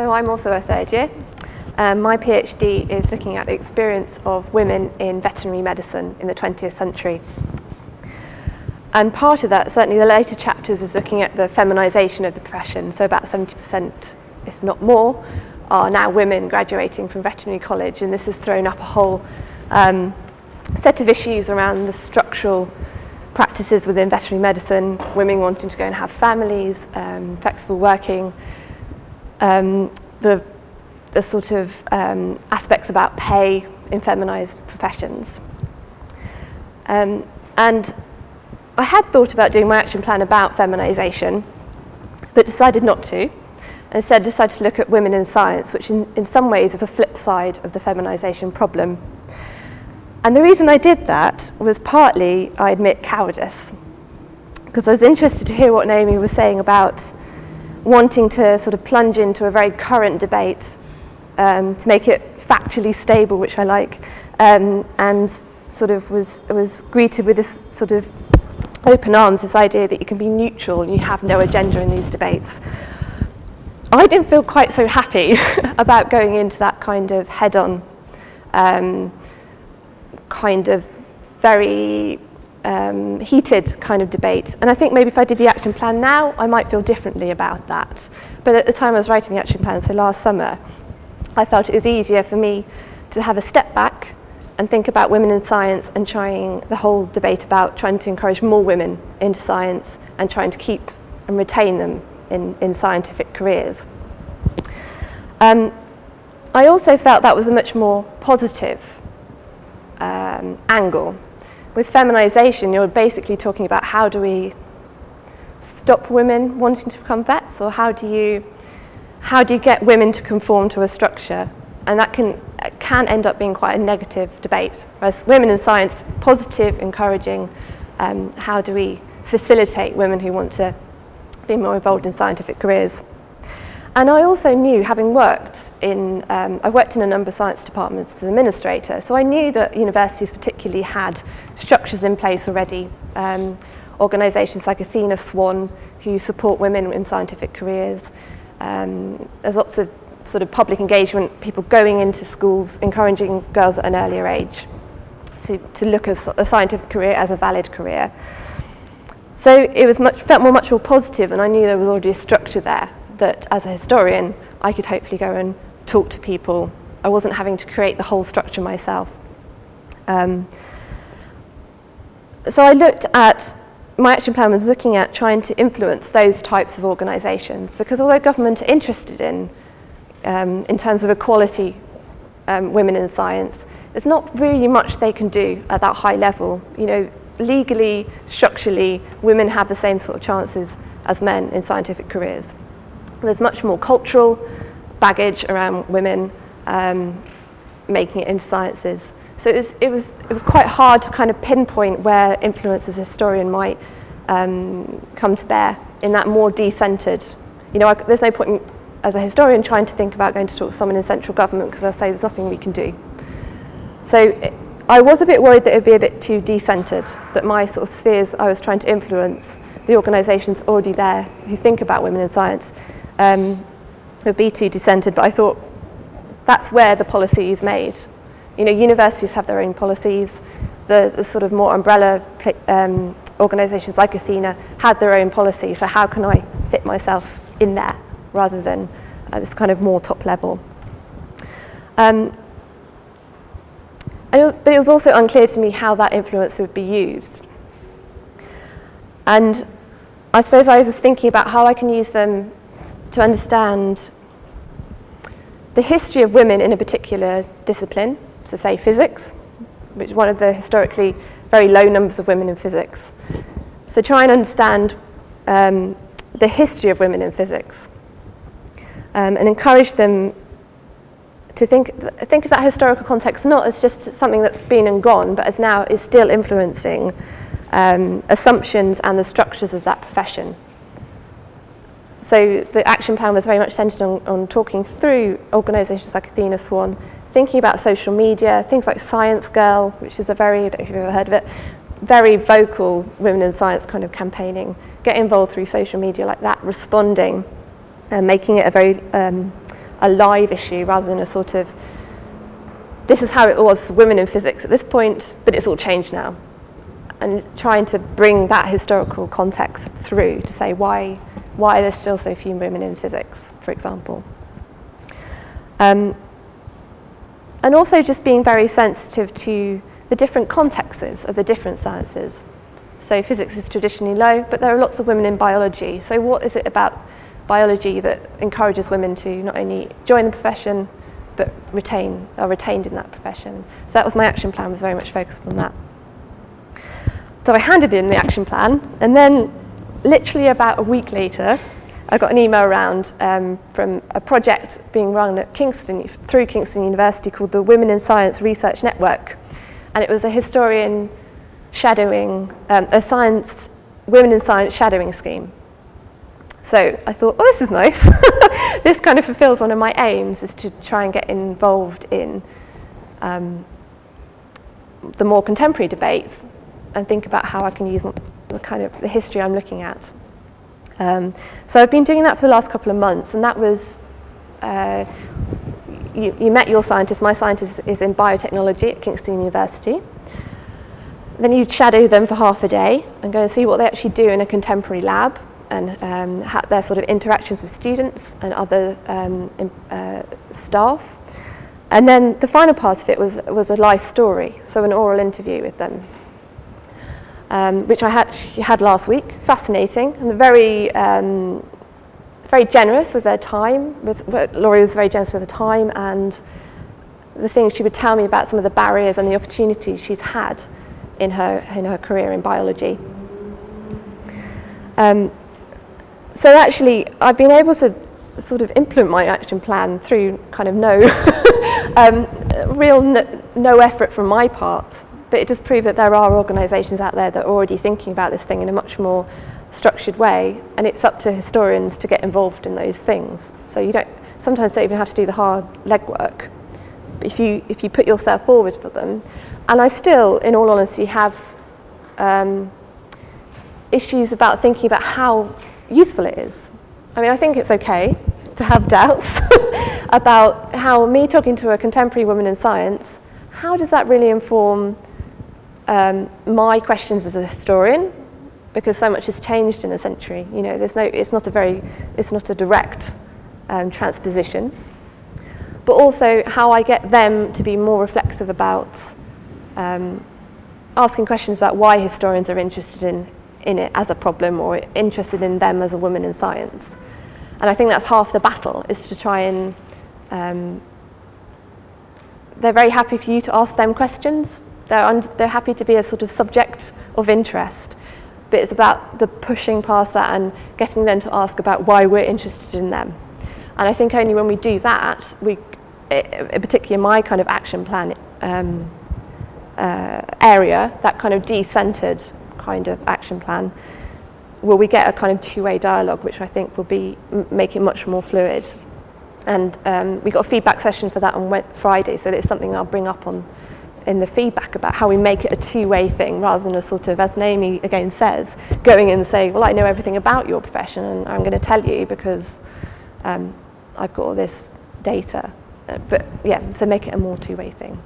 So I'm also a third year. Um, my PhD is looking at the experience of women in veterinary medicine in the 20th century. And part of that, certainly the later chapters, is looking at the feminisation of the profession. So about 70%, if not more, are now women graduating from veterinary college, and this has thrown up a whole um, set of issues around the structural practices within veterinary medicine, women wanting to go and have families, um, flexible working, um, the, the sort of um, aspects about pay in feminized professions. Um, and I had thought about doing my action plan about feminization, but decided not to. And instead decided to look at women in science, which in, in some ways is a flip side of the feminization problem. And the reason I did that was partly, I admit, cowardice. Because I was interested to hear what Naomi was saying about wanting to sort of plunge into a very current debate um, to make it factually stable, which I like, um, and sort of was, was greeted with this sort of open arms, this idea that you can be neutral and you have no agenda in these debates. I didn't feel quite so happy about going into that kind of head on um, kind of very um, heated kind of debate. And I think maybe if I did the action plan now, I might feel differently about that. But at the time I was writing the action plan, so last summer, I felt it was easier for me to have a step back and think about women in science and trying the whole debate about trying to encourage more women into science and trying to keep and retain them in, in scientific careers. Um, I also felt that was a much more positive um, angle. With feminisation, you're basically talking about how do we stop women wanting to become vets, or how do you how do you get women to conform to a structure? And that can can end up being quite a negative debate. Whereas women in science, positive, encouraging. Um, how do we facilitate women who want to be more involved in scientific careers? And I also knew, having worked in, um, I worked in a number of science departments as an administrator, so I knew that universities particularly had structures in place already. Um, organisations like Athena Swan, who support women in scientific careers. Um, there's lots of sort of public engagement, people going into schools, encouraging girls at an earlier age to, to look at a scientific career as a valid career. So it was much, felt more, much more positive, and I knew there was already a structure there that as a historian, I could hopefully go and talk to people. I wasn't having to create the whole structure myself. Um, so I looked at, my action plan was looking at trying to influence those types of organisations because although government are interested in, um, in terms of equality, um, women in science, there's not really much they can do at that high level. You know, legally, structurally, women have the same sort of chances as men in scientific careers. There's much more cultural baggage around women um, making it into sciences. So it was, it, was, it was quite hard to kind of pinpoint where influence as a historian might um, come to bear in that more decentered. You know, I, there's no point in, as a historian trying to think about going to talk to someone in central government because they'll say there's nothing we can do. So it, I was a bit worried that it would be a bit too decentered, that my sort of spheres I was trying to influence, the organisations already there who think about women in science, um, would be too dissented, but I thought that's where the policy is made. You know, universities have their own policies. The, the sort of more umbrella um, organisations like Athena had their own policy. So how can I fit myself in there rather than uh, this kind of more top level? Um, but it was also unclear to me how that influence would be used. And I suppose I was thinking about how I can use them to understand the history of women in a particular discipline, so say physics, which is one of the historically very low numbers of women in physics. So try and understand um, the history of women in physics um, and encourage them to think, think of that historical context not as just something that's been and gone, but as now is still influencing um, assumptions and the structures of that profession. So the action plan was very much centered on, on talking through organisations like Athena Swan, thinking about social media, things like Science Grrl, which is a very, I don't know if you've ever heard of it, very vocal women in science kind of campaigning, get involved through social media like that, responding, and making it a very um, a live issue rather than a sort of this is how it was for women in physics at this point, but it's all changed now. And trying to bring that historical context through to say why, why are there still so few women in physics, for example. Um, and also just being very sensitive to the different contexts of the different sciences. So physics is traditionally low, but there are lots of women in biology. So what is it about biology that encourages women to not only join the profession, but retain, are retained in that profession? So that was my action plan, was very much focused on that. So I handed in the action plan, and then literally about a week later, I got an email around um, from a project being run at Kingston, through Kingston University called the Women in Science Research Network. And it was a historian shadowing, um, a science, women in science shadowing scheme. So I thought, oh, this is nice. this kind of fulfills one of my aims, is to try and get involved in um, the more contemporary debates and think about how I can use the kind of the history I'm looking at. Um, so I've been doing that for the last couple of months, and that was, uh, you, you met your scientist, my scientist is in biotechnology at Kingston University. Then you'd shadow them for half a day and go and see what they actually do in a contemporary lab and um, their sort of interactions with students and other um, uh, staff. And then the final part of it was, was a life story, so an oral interview with them um, which I had, had last week. Fascinating and very, um, very generous with their time. With, Laurie was very generous with her time and the things she would tell me about some of the barriers and the opportunities she's had in her, in her career in biology. Um, so actually, I've been able to sort of implement my action plan through kind of no, um, real no, no effort from my part but it does prove that there are organisations out there that are already thinking about this thing in a much more structured way, and it's up to historians to get involved in those things. So you don't sometimes don't even have to do the hard legwork. But if you if you put yourself forward for them, and I still, in all honesty, have um, issues about thinking about how useful it is. I mean, I think it's okay to have doubts about how me talking to a contemporary woman in science, how does that really inform um, my questions as a historian, because so much has changed in a century. You know, there's no, it's not a very, it's not a direct um, transposition. But also how I get them to be more reflexive about um, asking questions about why historians are interested in, in it as a problem or interested in them as a woman in science. And I think that's half the battle, is to try and um, they're very happy for you to ask them questions, they're, they're happy to be a sort of subject of interest, but it's about the pushing past that and getting them to ask about why we're interested in them. And I think only when we do that, we, particularly in my kind of action plan um, uh, area, that kind of decentered kind of action plan, will we get a kind of two-way dialogue, which I think will be make it much more fluid. And um, we got a feedback session for that on Friday, so it's something I'll bring up on in the feedback about how we make it a two-way thing rather than a sort of, as Naomi again says, going in and saying, well, I know everything about your profession and I'm going to tell you because um, I've got all this data. Uh, but yeah, so make it a more two-way thing.